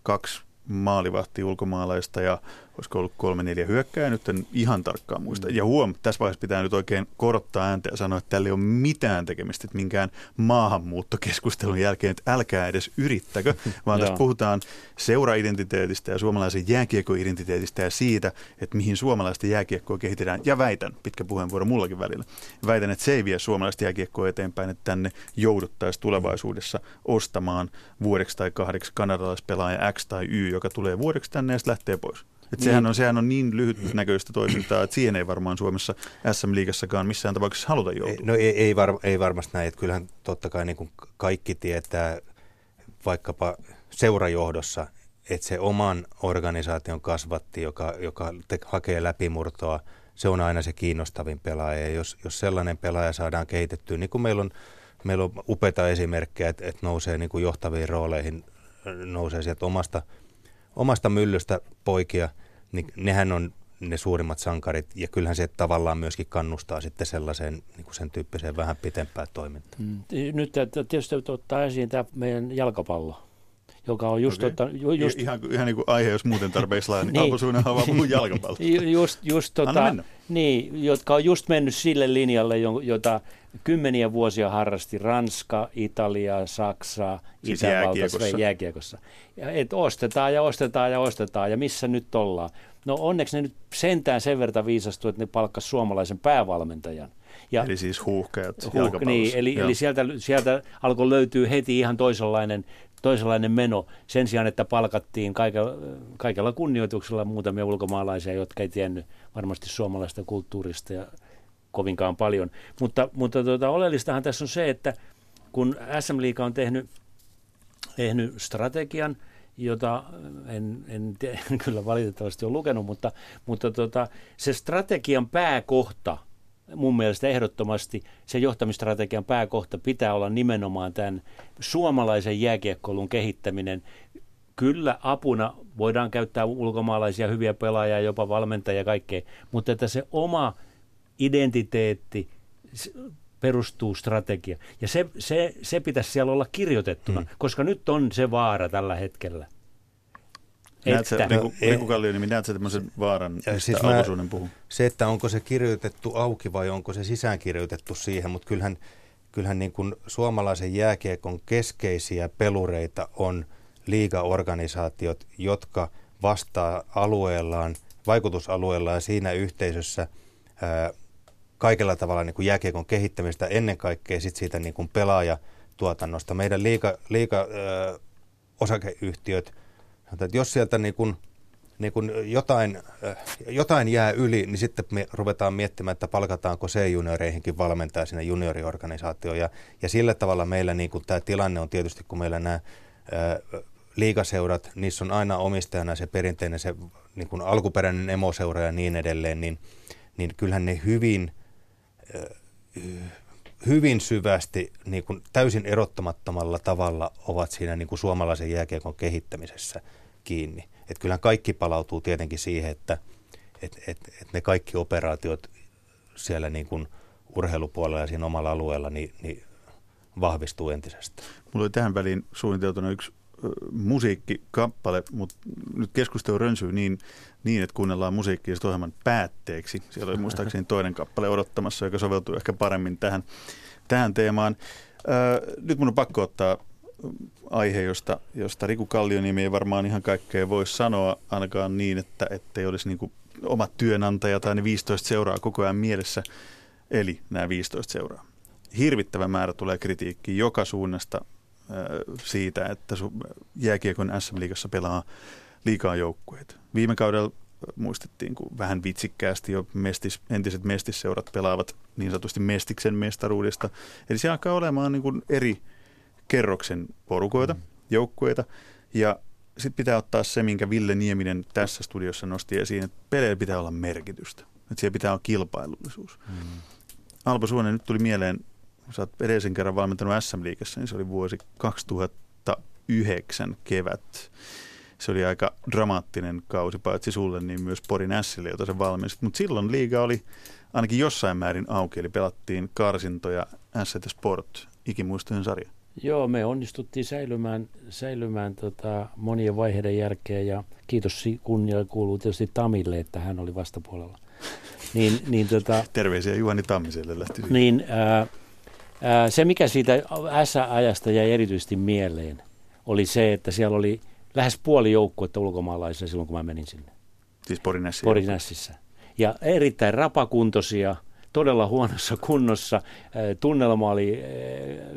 kaksi maalivahti ulkomaalaista ja olisiko ollut kolme neljä hyökkää, nyt en ihan tarkkaan muista. Mm. Ja huom, tässä vaiheessa pitää nyt oikein korottaa ääntä ja sanoa, että tällä ei ole mitään tekemistä että minkään maahanmuuttokeskustelun jälkeen, että älkää edes yrittäkö, vaan tässä puhutaan seuraidentiteetistä ja suomalaisen jääkiekkoidentiteetistä ja siitä, että mihin suomalaista jääkiekkoa kehitetään. Ja väitän, pitkä puheenvuoro mullakin välillä, väitän, että se ei vie suomalaista jääkiekkoa eteenpäin, että tänne jouduttaisiin tulevaisuudessa ostamaan vuodeksi tai kahdeksi kanadalaispelaaja X tai Y, joka tulee vuodeksi tänne ja lähtee pois. Et sehän, niin. on, sehän on niin lyhytnäköistä toimintaa, että siihen ei varmaan Suomessa SM-liigassakaan missään tapauksessa haluta joutua. No ei, ei, var, ei varmasti näin. Että kyllähän totta kai niin kuin kaikki tietää vaikkapa seurajohdossa, että se oman organisaation kasvatti, joka, joka te, hakee läpimurtoa, se on aina se kiinnostavin pelaaja. Ja jos, jos sellainen pelaaja saadaan kehitettyä, niin kuin meillä on, meillä on upeita esimerkkejä, että, että nousee niin kuin johtaviin rooleihin, nousee sieltä omasta – omasta myllystä poikia, niin nehän on ne suurimmat sankarit, ja kyllähän se tavallaan myöskin kannustaa sitten sellaiseen niin kuin sen tyyppiseen vähän pitempään toimintaan. Mm. Nyt tietysti ottaa esiin tämä meidän jalkapallo, joka on just... Okay. Tota, just ihan, ihan niin kuin aihe, jos muuten tarpeeksi laaja, niin Alpo Suunnan vaan puhuu jalkapallosta. Just, just tota, niin, jotka on just mennyt sille linjalle, jota kymmeniä vuosia harrasti Ranska, Italia, Saksa, siis Itävalta jääkiekossa. Ja, et ostetaan ja ostetaan ja ostetaan ja missä nyt ollaan. No onneksi ne nyt sentään sen verran viisastu, että ne palkkas suomalaisen päävalmentajan. Ja, eli siis huuhkajat huuh, niin, eli, eli sieltä, sieltä alkoi löytyä heti ihan toisenlainen, toisenlainen meno sen sijaan, että palkattiin kaikella, kaikella kunnioituksella muutamia ulkomaalaisia, jotka ei tiennyt varmasti suomalaista kulttuurista ja kovinkaan paljon. Mutta, mutta tuota, oleellistahan tässä on se, että kun SM Liiga on tehnyt, tehnyt strategian, jota en, en te, kyllä valitettavasti ole lukenut, mutta, mutta tuota, se strategian pääkohta, mun mielestä ehdottomasti se johtamistrategian pääkohta pitää olla nimenomaan tämän suomalaisen jääkiekkoilun kehittäminen. Kyllä apuna voidaan käyttää ulkomaalaisia hyviä pelaajia, jopa valmentajia ja kaikkea, mutta että se oma identiteetti perustuu strategia. Ja se, se, se pitäisi siellä olla kirjoitettuna, hmm. koska nyt on se vaara tällä hetkellä. Näetkö, että, Riku, Riku Kallioniemi, näetkö tämmöisen vaaran, siis mä, puhuu? Se, että onko se kirjoitettu auki vai onko se sisäänkirjoitettu siihen, mutta kyllähän, kyllähän niin kuin suomalaisen jääkiekon keskeisiä pelureita on liigaorganisaatiot, jotka vastaa alueellaan, vaikutusalueellaan ja siinä yhteisössä ää, kaikella tavalla niin kuin jääkiekon kehittämistä, ennen kaikkea sit siitä niin kuin pelaajatuotannosta. Meidän liika, liika ö, osakeyhtiöt, että jos sieltä niin kuin, niin kuin jotain, jotain jää yli, niin sitten me ruvetaan miettimään, että palkataanko C-junioreihinkin valmentaa sinne junioriorganisaatioon. Ja, ja sillä tavalla meillä niin kuin tämä tilanne on tietysti, kun meillä nämä ö, liikaseurat, niissä on aina omistajana se perinteinen, se niin kuin alkuperäinen emoseura ja niin edelleen, niin, niin kyllähän ne hyvin hyvin syvästi niin kuin täysin erottamattomalla tavalla ovat siinä niin kuin suomalaisen jääkiekon kehittämisessä kiinni. Et kyllähän kaikki palautuu tietenkin siihen, että et, et, et ne kaikki operaatiot siellä niin kuin urheilupuolella ja siinä omalla alueella niin, niin vahvistuu entisestä. Mulla oli tähän väliin suunniteltuna yksi musiikkikappale, mutta nyt keskustelu rönsyy niin, niin, että kuunnellaan musiikkia ohjelman päätteeksi. Siellä oli muistaakseni toinen kappale odottamassa, joka soveltuu ehkä paremmin tähän, tähän teemaan. Ää, nyt mun on pakko ottaa aihe, josta, josta Riku Kallioniemi ei varmaan ihan kaikkea voi sanoa, ainakaan niin, että ei olisi niin omat työnantaja tai ne 15 seuraa koko ajan mielessä, eli nämä 15 seuraa. Hirvittävä määrä tulee kritiikkiä joka suunnasta siitä, että jääkiekon SM-liigassa pelaa liikaa joukkueita. Viime kaudella muistettiin, kun vähän vitsikkäästi jo mestis, entiset mestisseurat pelaavat niin sanotusti mestiksen mestaruudesta. Eli se alkaa olemaan niin kuin eri kerroksen porukoita, mm. joukkueita. Ja sitten pitää ottaa se, minkä Ville Nieminen tässä studiossa nosti esiin, että peleillä pitää olla merkitystä. Että siellä pitää olla kilpailullisuus. Mm. Alpo Suonen, nyt tuli mieleen, kun sä oot edellisen kerran valmentanut SM-liikassa, niin se oli vuosi 2009 kevät. Se oli aika dramaattinen kausi, paitsi sulle, niin myös Porin Ässille, jota se valmisti. Mutta silloin liiga oli ainakin jossain määrin auki, eli pelattiin karsintoja Asset Sport, ikimuistojen sarja. Joo, me onnistuttiin säilymään, säilymään tota monien vaiheiden jälkeen ja kiitos kunnia kuuluu tietysti Tamille, että hän oli vastapuolella. Niin, niin, tota, Terveisiä Juhani Tammiselle lähti. Niin, ää, ää, se mikä siitä S-ajasta jäi erityisesti mieleen, oli se, että siellä oli lähes puoli joukkuetta ulkomaalaisia silloin, kun mä menin sinne. Siis Porinässissä? Porinässissä. Ja erittäin rapakuntoisia – todella huonossa kunnossa. Tunnelma oli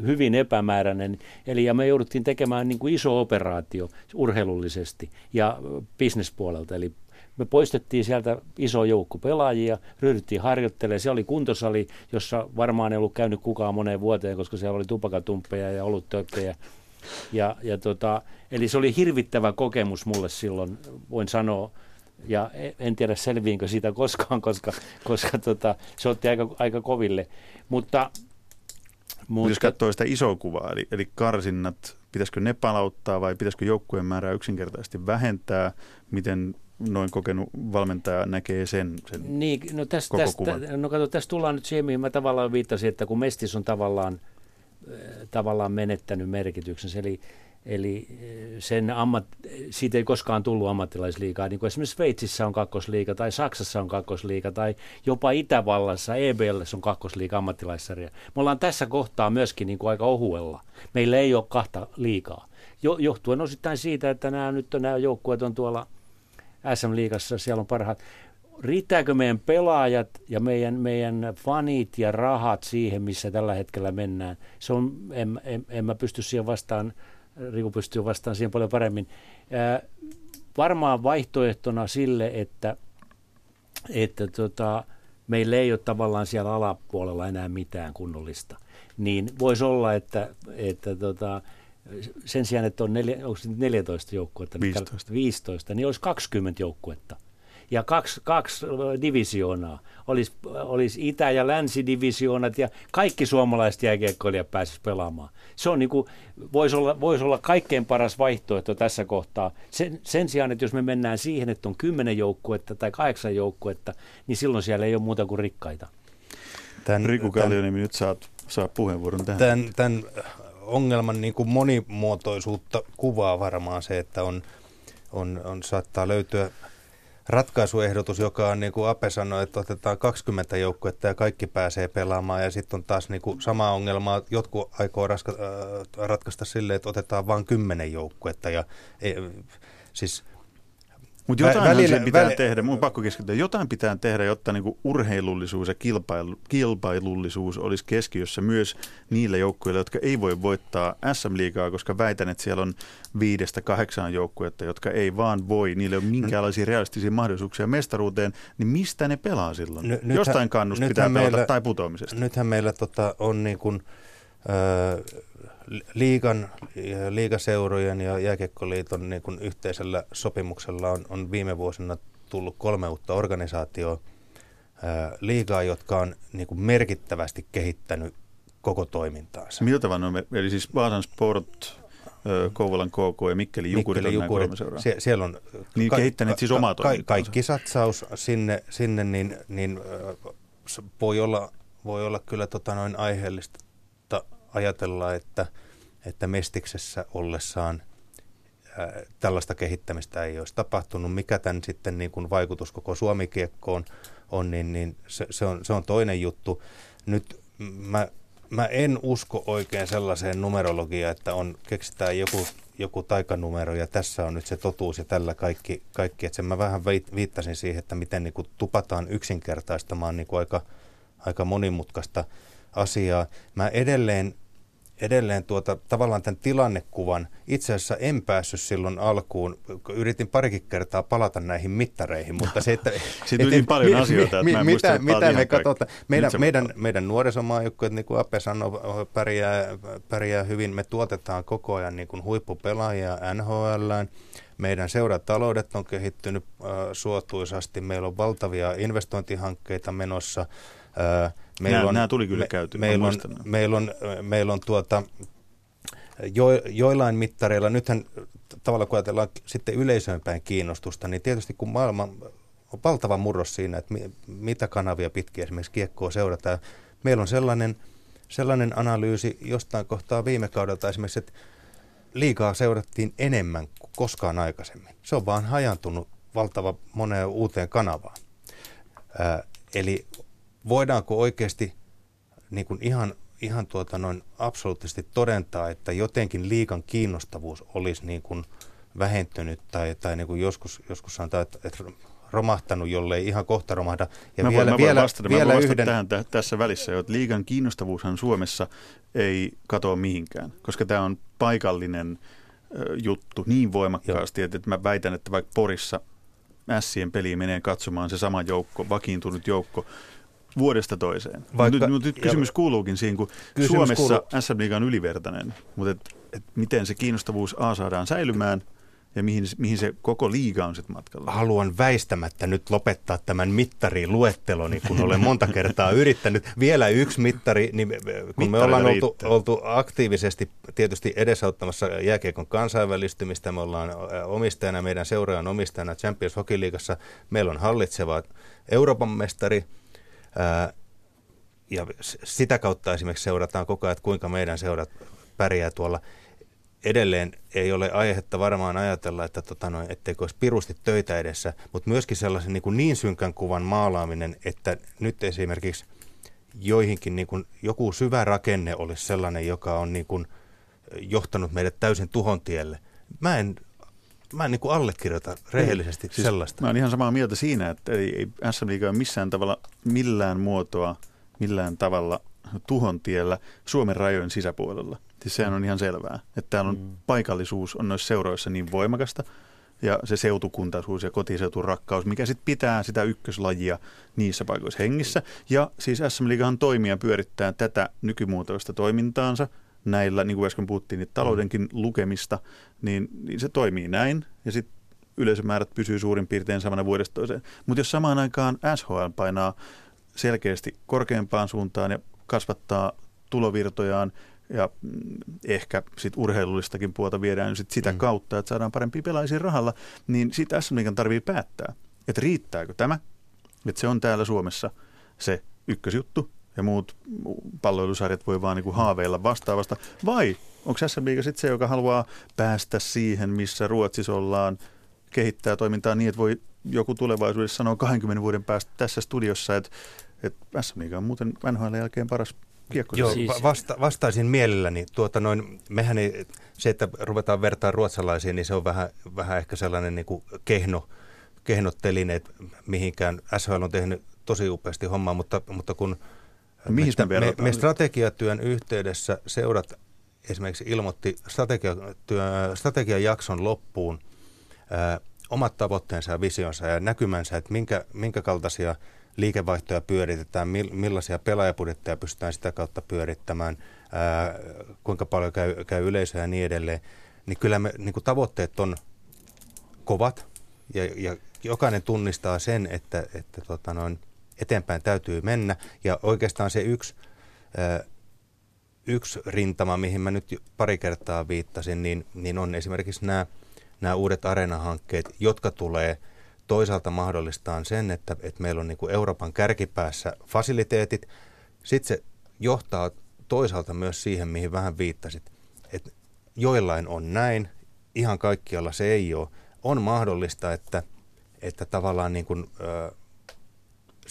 hyvin epämääräinen. Eli ja me jouduttiin tekemään niin kuin iso operaatio urheilullisesti ja bisnespuolelta. Eli me poistettiin sieltä iso joukko pelaajia, ryhdyttiin harjoittelemaan. Se oli kuntosali, jossa varmaan ei ollut käynyt kukaan moneen vuoteen, koska siellä oli tupakatumppeja ja oluttökkejä. Ja, ja tota, eli se oli hirvittävä kokemus mulle silloin, voin sanoa, ja en tiedä selviinkö siitä koskaan, koska, koska tota, se otti aika, aika koville. Mutta, mutta... Jos katsoo sitä isoa kuvaa, eli, eli karsinnat, pitäisikö ne palauttaa vai pitäisikö joukkueen määrää yksinkertaisesti vähentää? Miten noin kokenut valmentaja näkee sen, sen niin, no tästä, koko tästä, kuvan? No kato, tässä tullaan nyt siihen, mihin mä tavallaan viittasin, että kun Mestis on tavallaan, äh, tavallaan menettänyt merkityksensä, eli Eli eh, sen ammat, siitä ei koskaan tullut ammattilaisliigaa, niin kuin esimerkiksi Sveitsissä on kakkosliiga tai Saksassa on kakkosliiga tai jopa Itävallassa EBL on kakkosliiga ammattilaissarja. Me ollaan tässä kohtaa myöskin niin kuin aika ohuella. Meillä ei ole kahta liikaa. Jo, johtuen osittain siitä, että nämä nyt on, nämä joukkueet on tuolla SM-liigassa, siellä on parhaat. Riittääkö meidän pelaajat ja meidän, meidän fanit ja rahat siihen, missä tällä hetkellä mennään? Se on, en, en, en mä pysty siihen vastaan Riku pystyy vastaan siihen paljon paremmin. Ää, varmaan vaihtoehtona sille, että, että tota, meillä ei ole tavallaan siellä alapuolella enää mitään kunnollista, niin voisi olla, että, että tota, sen sijaan, että on neljä, onko 14 joukkuetta, 15. 15, niin olisi 20 joukkuetta ja kaksi, kaksi divisioonaa. Olisi, olisi itä- ja länsidivisioonat ja kaikki suomalaiset jääkiekkoilijat pääsisivät pelaamaan. Se on niin kuin, voisi, olla, voisi olla kaikkein paras vaihtoehto tässä kohtaa. Sen, sen sijaan, että jos me mennään siihen, että on kymmenen joukkuetta tai kahdeksan joukkuetta, niin silloin siellä ei ole muuta kuin rikkaita. Tämän, Riku Kallioniemi, nyt saat, saat puheenvuoron tähän. Tämän, tämän ongelman niin kuin monimuotoisuutta kuvaa varmaan se, että on, on, on saattaa löytyä ratkaisuehdotus, joka on niin kuin Ape sanoi, että otetaan 20 joukkuetta ja kaikki pääsee pelaamaan. Ja sitten on taas niin kuin sama ongelma, jotkut aikoo raska, äh, ratkaista silleen, että otetaan vain 10 joukkuetta. Ja e, siis mutta jotain välillä, pitää välillä, tehdä, mun pakko keskittyä, jotain pitää tehdä, jotta niinku urheilullisuus ja kilpailu, kilpailullisuus olisi keskiössä myös niille joukkueille, jotka ei voi voittaa SM-liigaa, koska väitän, että siellä on viidestä kahdeksaan joukkuetta, jotka ei vaan voi, niille on minkäänlaisia realistisia mahdollisuuksia mestaruuteen, niin mistä ne pelaa silloin? N- Jostain kannusta pitää pelata meillä, tai putoamisesta. Nythän meillä tota, on niin kuin, öö, liigan, liigaseurojen ja jääkiekkoliiton niin kuin yhteisellä sopimuksella on, on viime vuosina tullut kolme uutta organisaatioa liigaa, jotka on niin kuin merkittävästi kehittänyt koko toimintaansa. Miltä vaan on, eli siis Vaasan Sport, Kouvolan KK ja Mikkeli Jukurit Mikkeli, Jukurit, sie, siellä on niin ka- kehittäneet siis omaa ka- ka- Kaikki satsaus sinne, sinne niin, niin voi, olla, voi olla kyllä tota noin aiheellista ajatella, että, että Mestiksessä ollessaan ää, tällaista kehittämistä ei olisi tapahtunut. Mikä tämän sitten niin kuin vaikutus koko Suomikiekkoon on, niin, niin se, se, on, se on toinen juttu. Nyt mä, mä en usko oikein sellaiseen numerologiaan, että on, keksitään joku, joku taikanumero ja tässä on nyt se totuus ja tällä kaikki. kaikki. Että sen mä vähän viittasin siihen, että miten niin kuin tupataan yksinkertaistamaan niin kuin aika, aika monimutkaista asiaa. Mä edelleen edelleen tuota, tavallaan tämän tilannekuvan. Itse asiassa en päässyt silloin alkuun, yritin parikin kertaa palata näihin mittareihin, mutta se, että... Siitä tuli niin paljon mi, asioita, mi, että mi, mitä, mitä me katsotaan. Meidän, meidän, meidän nuorisomaajoukkueet, niin kuin Ape sanoi, pärjää, pärjää hyvin. Me tuotetaan koko ajan niin kuin huippupelaajia NHL. Meidän seurataloudet on kehittynyt äh, suotuisasti. Meillä on valtavia investointihankkeita menossa. Äh, meillä nämä, on, nämä tuli kyllä käyty. Meillä on, meillä on, meillä on tuota, jo, joillain mittareilla, nythän tavallaan kun ajatellaan sitten yleisöön päin kiinnostusta, niin tietysti kun maailma on valtava murros siinä, että mi, mitä kanavia pitkin esimerkiksi kiekkoa seurataan. Meillä on sellainen, sellainen analyysi jostain kohtaa viime kaudelta esimerkiksi, että liikaa seurattiin enemmän kuin koskaan aikaisemmin. Se on vaan hajantunut valtava moneen uuteen kanavaan. Ää, eli voidaanko oikeasti niin kuin ihan, ihan tuota noin absoluuttisesti todentaa, että jotenkin liikan kiinnostavuus olisi niin kuin vähentynyt tai, tai niin kuin joskus, joskus sanotaan, että, että romahtanut, jollei ihan kohta romahda. Ja mä vielä, voin, mä vielä, vastata, vielä mä voin yhden... tähän t- tässä välissä, että liigan kiinnostavuushan Suomessa ei katoa mihinkään, koska tämä on paikallinen ö, juttu niin voimakkaasti, että, että mä väitän, että vaikka Porissa Ässien peliin menee katsomaan se sama joukko, vakiintunut joukko, vuodesta toiseen. Vaikka, nyt, nyt kysymys ja, kuuluukin siinä, kun Suomessa kuuluu. SM Liiga on ylivertainen, mutta et, et miten se kiinnostavuus A saadaan säilymään ja mihin, mihin se koko liiga on sitten matkalla? Haluan väistämättä nyt lopettaa tämän mittariin luetteloni, kun olen monta kertaa yrittänyt. Vielä yksi mittari, niin kun Mittari me ollaan oltu, oltu aktiivisesti tietysti edesauttamassa jääkiekon kansainvälistymistä, me ollaan omistajana, meidän seuraajan omistajana Champions Hockey Leagueassa, meillä on hallitseva Euroopan mestari, ja sitä kautta esimerkiksi seurataan koko ajan, että kuinka meidän seurat pärjää tuolla. Edelleen ei ole aihetta varmaan ajatella, että tota noin, etteikö olisi pirusti töitä edessä, mutta myöskin sellaisen niin, kuin niin synkän kuvan maalaaminen, että nyt esimerkiksi joihinkin niin kuin, joku syvä rakenne olisi sellainen, joka on niin kuin, johtanut meidät täysin tuhon tielle. Mä en mä en niin kuin allekirjoita rehellisesti siis sellaista. Mä oon ihan samaa mieltä siinä, että ei, ei SM Liiga ole missään tavalla, millään muotoa, millään tavalla tuhon tiellä Suomen rajojen sisäpuolella. Siis sehän on ihan selvää, että täällä on mm. paikallisuus on noissa seuroissa niin voimakasta, ja se seutukuntaisuus ja kotiseutun rakkaus, mikä sitten pitää sitä ykköslajia niissä paikoissa hengissä. Ja siis SM Liigahan toimia pyörittää tätä nykymuotoista toimintaansa – näillä, niin kuin äsken puhuttiin, niin taloudenkin lukemista, niin, niin se toimii näin. Ja sitten yleisömäärät pysyy suurin piirtein samana vuodesta toiseen. Mutta jos samaan aikaan SHL painaa selkeästi korkeampaan suuntaan ja kasvattaa tulovirtojaan ja mm, ehkä sit urheilullistakin puolta viedään sit sitä mm. kautta, että saadaan parempia pelaajia rahalla, niin siitä SM Liigan tarvii päättää, että riittääkö tämä, että se on täällä Suomessa se ykkösjuttu, ja muut palloilusarjat voi vaan niin kuin haaveilla vastaavasta. Vai onko SM Liiga sitten se, joka haluaa päästä siihen, missä Ruotsissa ollaan, kehittää toimintaa niin, että voi joku tulevaisuudessa sanoa 20 vuoden päästä tässä studiossa, että, että SM Liiga on muuten NHL jälkeen paras kiekko. Joo, siis... vasta, vastaisin mielelläni. Tuota noin, mehän ei, se, että ruvetaan vertaa ruotsalaisiin, niin se on vähän, vähän ehkä sellainen niin kuin kehno, kehnotteline, että mihinkään SHL on tehnyt tosi upeasti hommaa, mutta, mutta kun – Mihin me, me, me strategiatyön yhteydessä seurat esimerkiksi ilmoitti strategiatyö, strategiajakson loppuun ää, omat tavoitteensa ja visionsa ja näkymänsä, että minkä, minkä kaltaisia liikevaihtoja pyöritetään, millaisia pelaajapudetteja pystytään sitä kautta pyörittämään, ää, kuinka paljon käy, käy yleisöä ja niin edelleen, niin kyllä me, niin kuin tavoitteet on kovat ja, ja jokainen tunnistaa sen, että, että tota noin, eteenpäin täytyy mennä. Ja oikeastaan se yksi, yksi rintama, mihin mä nyt pari kertaa viittasin, niin, niin on esimerkiksi nämä, nämä uudet areenahankkeet, jotka tulee toisaalta mahdollistaan sen, että, että meillä on niin kuin Euroopan kärkipäässä fasiliteetit. Sitten se johtaa toisaalta myös siihen, mihin vähän viittasit, että joillain on näin, ihan kaikkialla se ei ole. On mahdollista, että, että tavallaan niin kuin, ö,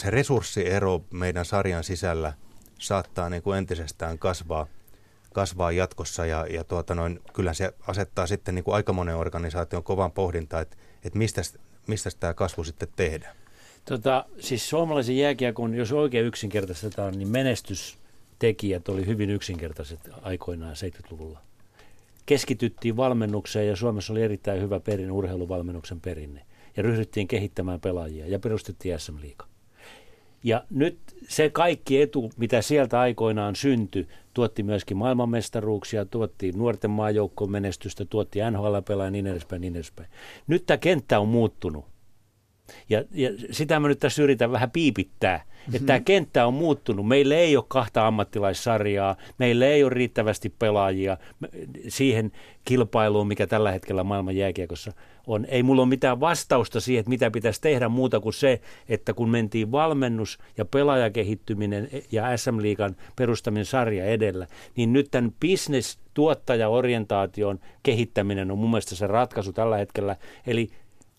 se resurssiero meidän sarjan sisällä saattaa niin kuin entisestään kasvaa, kasvaa jatkossa ja, ja tuota noin, kyllä se asettaa sitten niin kuin aika monen organisaation kovan pohdinta, että, että mistä, mistä tämä kasvu sitten tehdään. Tota, siis suomalaisen jääkiekon, jos oikein yksinkertaistetaan, niin menestys tekijät oli hyvin yksinkertaiset aikoinaan 70-luvulla. Keskityttiin valmennukseen ja Suomessa oli erittäin hyvä perinne, urheiluvalmennuksen perinne. Ja ryhdyttiin kehittämään pelaajia ja perustettiin SM Liiga. Ja nyt se kaikki etu, mitä sieltä aikoinaan syntyi, tuotti myöskin maailmanmestaruuksia, tuotti nuorten maajoukkoon menestystä, tuotti NHL-pelaajia ja niin edespäin, niin edespäin. Nyt tämä kenttä on muuttunut. Ja, ja sitä mä nyt tässä yritän vähän piipittää, mm-hmm. että tämä kenttä on muuttunut. Meillä ei ole kahta ammattilaissarjaa, meillä ei ole riittävästi pelaajia siihen kilpailuun, mikä tällä hetkellä maailman jääkiekossa on. Ei mulla ole mitään vastausta siihen, että mitä pitäisi tehdä muuta kuin se, että kun mentiin valmennus ja pelaajakehittyminen ja SM-liigan perustaminen sarja edellä, niin nyt tämän business tuottajaorientaation kehittäminen on mun mielestä se ratkaisu tällä hetkellä. Eli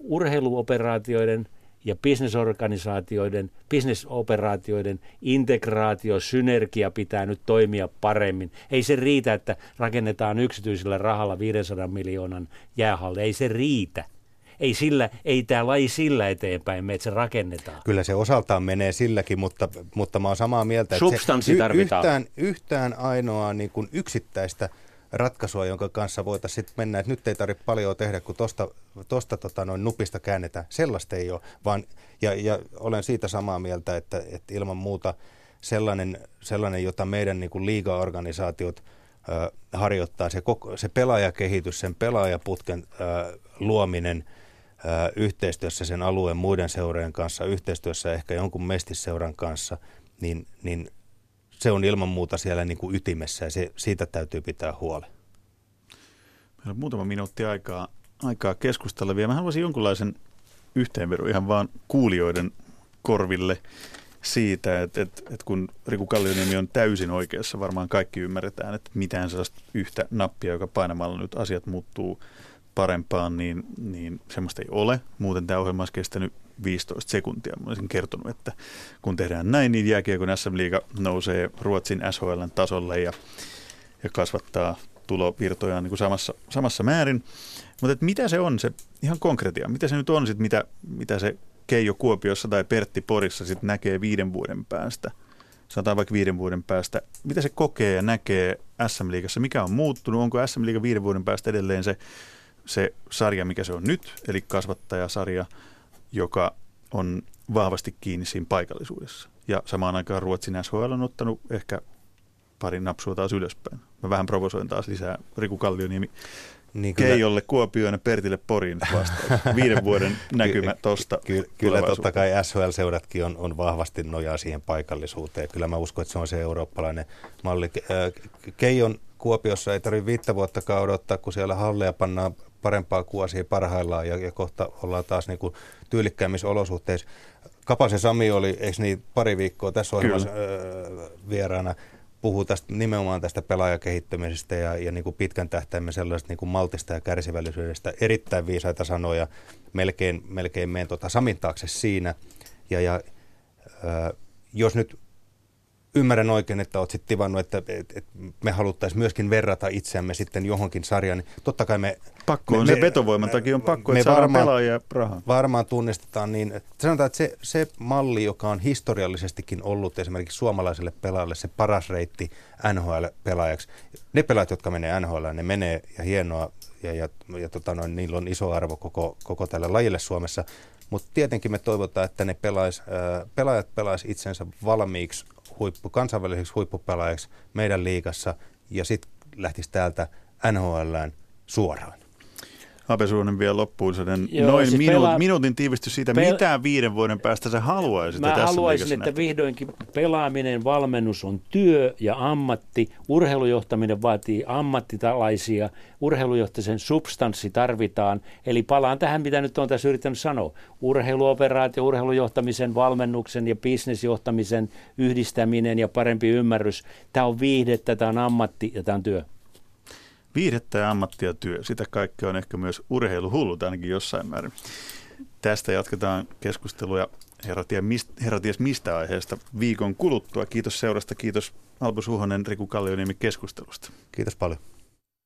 urheiluoperaatioiden ja bisnesorganisaatioiden, bisnesoperaatioiden integraatio, synergia pitää nyt toimia paremmin. Ei se riitä, että rakennetaan yksityisellä rahalla 500 miljoonan jäähalle. Ei se riitä. Ei, sillä, ei tämä laji sillä eteenpäin, että se rakennetaan. Kyllä se osaltaan menee silläkin, mutta, mutta mä oon samaa mieltä, että Substanssi se y- yhtään, yhtään ainoa niin kuin yksittäistä – ratkaisua, jonka kanssa voitaisiin sitten mennä, että nyt ei tarvitse paljon tehdä, kun tuosta tosta, tota, noin nupista käännetään. Sellaista ei ole, vaan, ja, ja olen siitä samaa mieltä, että, että ilman muuta sellainen, sellainen jota meidän niin kuin liiga-organisaatiot ö, harjoittaa, se, koko, se pelaajakehitys, sen pelaajaputken ö, luominen yhteistyössä sen alueen muiden seurojen kanssa, yhteistyössä ehkä jonkun mestisseuran kanssa, niin, niin se on ilman muuta siellä niin kuin ytimessä ja se, siitä täytyy pitää huoli. Meillä on muutama minuutti aikaa, aikaa keskustella vielä. Mä haluaisin jonkunlaisen yhteenvedon ihan vaan kuulijoiden korville siitä, että, että, että kun Riku Kallioniemi on täysin oikeassa, varmaan kaikki ymmärretään, että mitään sellaista yhtä nappia, joka painamalla nyt asiat muuttuu parempaan, niin, niin semmoista ei ole. Muuten tämä ohjelma olisi kestänyt 15 sekuntia. Mä olisin kertonut, että kun tehdään näin, niin jääkiekon SM-liiga nousee Ruotsin SHL tasolle ja, ja kasvattaa tulovirtojaan niin kuin samassa, samassa määrin. Mutta että mitä se on se ihan konkretia? Mitä se nyt on sit, mitä, mitä se Keijo Kuopiossa tai Pertti Porissa sitten näkee viiden vuoden päästä? Sanotaan vaikka viiden vuoden päästä. Mitä se kokee ja näkee SM-liigassa? Mikä on muuttunut? Onko SM-liiga viiden vuoden päästä edelleen se, se sarja, mikä se on nyt, eli kasvattajasarja – joka on vahvasti kiinni siinä paikallisuudessa. Ja samaan aikaan Ruotsin SHL on ottanut ehkä pari napsua taas ylöspäin. Mä vähän provosoin taas lisää Riku Kallioniemi niin kyllä, Keijolle Kuopioon ja Pertille Poriin vastaus. Viiden vuoden näkymä tuosta ky, ky, Kyllä totta kai SHL-seuratkin on, on vahvasti nojaa siihen paikallisuuteen. Kyllä mä uskon, että se on se eurooppalainen malli. Keijon Kuopiossa ei tarvitse viittä vuotta odottaa, kun siellä halleja pannaan parempaa kuosia parhaillaan ja, ja kohta ollaan taas niin kuin tyylikkäämmissä olosuhteissa. Kapasen Sami oli, eikö niin, pari viikkoa tässä ohjelmassa öö, vieraana, puhuu tästä, nimenomaan tästä pelaajakehittämisestä ja, ja niin kuin pitkän tähtäimen sellaisesta niin kuin maltista ja kärsivällisyydestä. Erittäin viisaita sanoja. Melkein, melkein menen tuota Samin taakse siinä. Ja, ja öö, jos nyt ymmärrän oikein, että olet sitten tivannut, että, että, että me haluttaisiin myöskin verrata itseämme sitten johonkin sarjaan. Niin totta kai me... Pakko on me, se vetovoiman takia on pakko, että varmaan, pelaajia rahaa. Varmaan tunnistetaan niin. Että sanotaan, että se, se malli, joka on historiallisestikin ollut esimerkiksi suomalaiselle pelaajalle se paras reitti NHL-pelaajaksi. Ne pelaajat, jotka menee NHL, ne menee ja hienoa ja, ja, ja tota noin, niillä on iso arvo koko, koko tälle lajille Suomessa. Mutta tietenkin me toivotaan, että ne pelais, äh, pelaajat pelaisivat itsensä valmiiksi huippu, kansainväliseksi huippupelaajaksi meidän liigassa ja sitten lähtisi täältä NHLään suoraan. Ape Suonen vielä loppuun Joo, noin siis minu- pelaa... minuutin tiivistys siitä, Pel- mitä viiden vuoden päästä sä haluaisit Mä tässä haluaisin, että vihdoinkin pelaaminen, valmennus on työ ja ammatti. Urheilujohtaminen vaatii ammattitalaisia. Urheilujohtaisen substanssi tarvitaan. Eli palaan tähän, mitä nyt on tässä yrittänyt sanoa. Urheiluoperaatio, urheilujohtamisen, valmennuksen ja bisnesjohtamisen yhdistäminen ja parempi ymmärrys. Tämä on viihdettä, tämä on ammatti ja tämä on työ. Viihdettä ja ammatti ja työ. Sitä kaikkea on ehkä myös urheiluhullut ainakin jossain määrin. Tästä jatketaan keskustelua herra, tie, mist, herra ties mistä aiheesta viikon kuluttua. Kiitos seurasta, kiitos Albus Suhonen, Riku Kallioniemi keskustelusta. Kiitos paljon.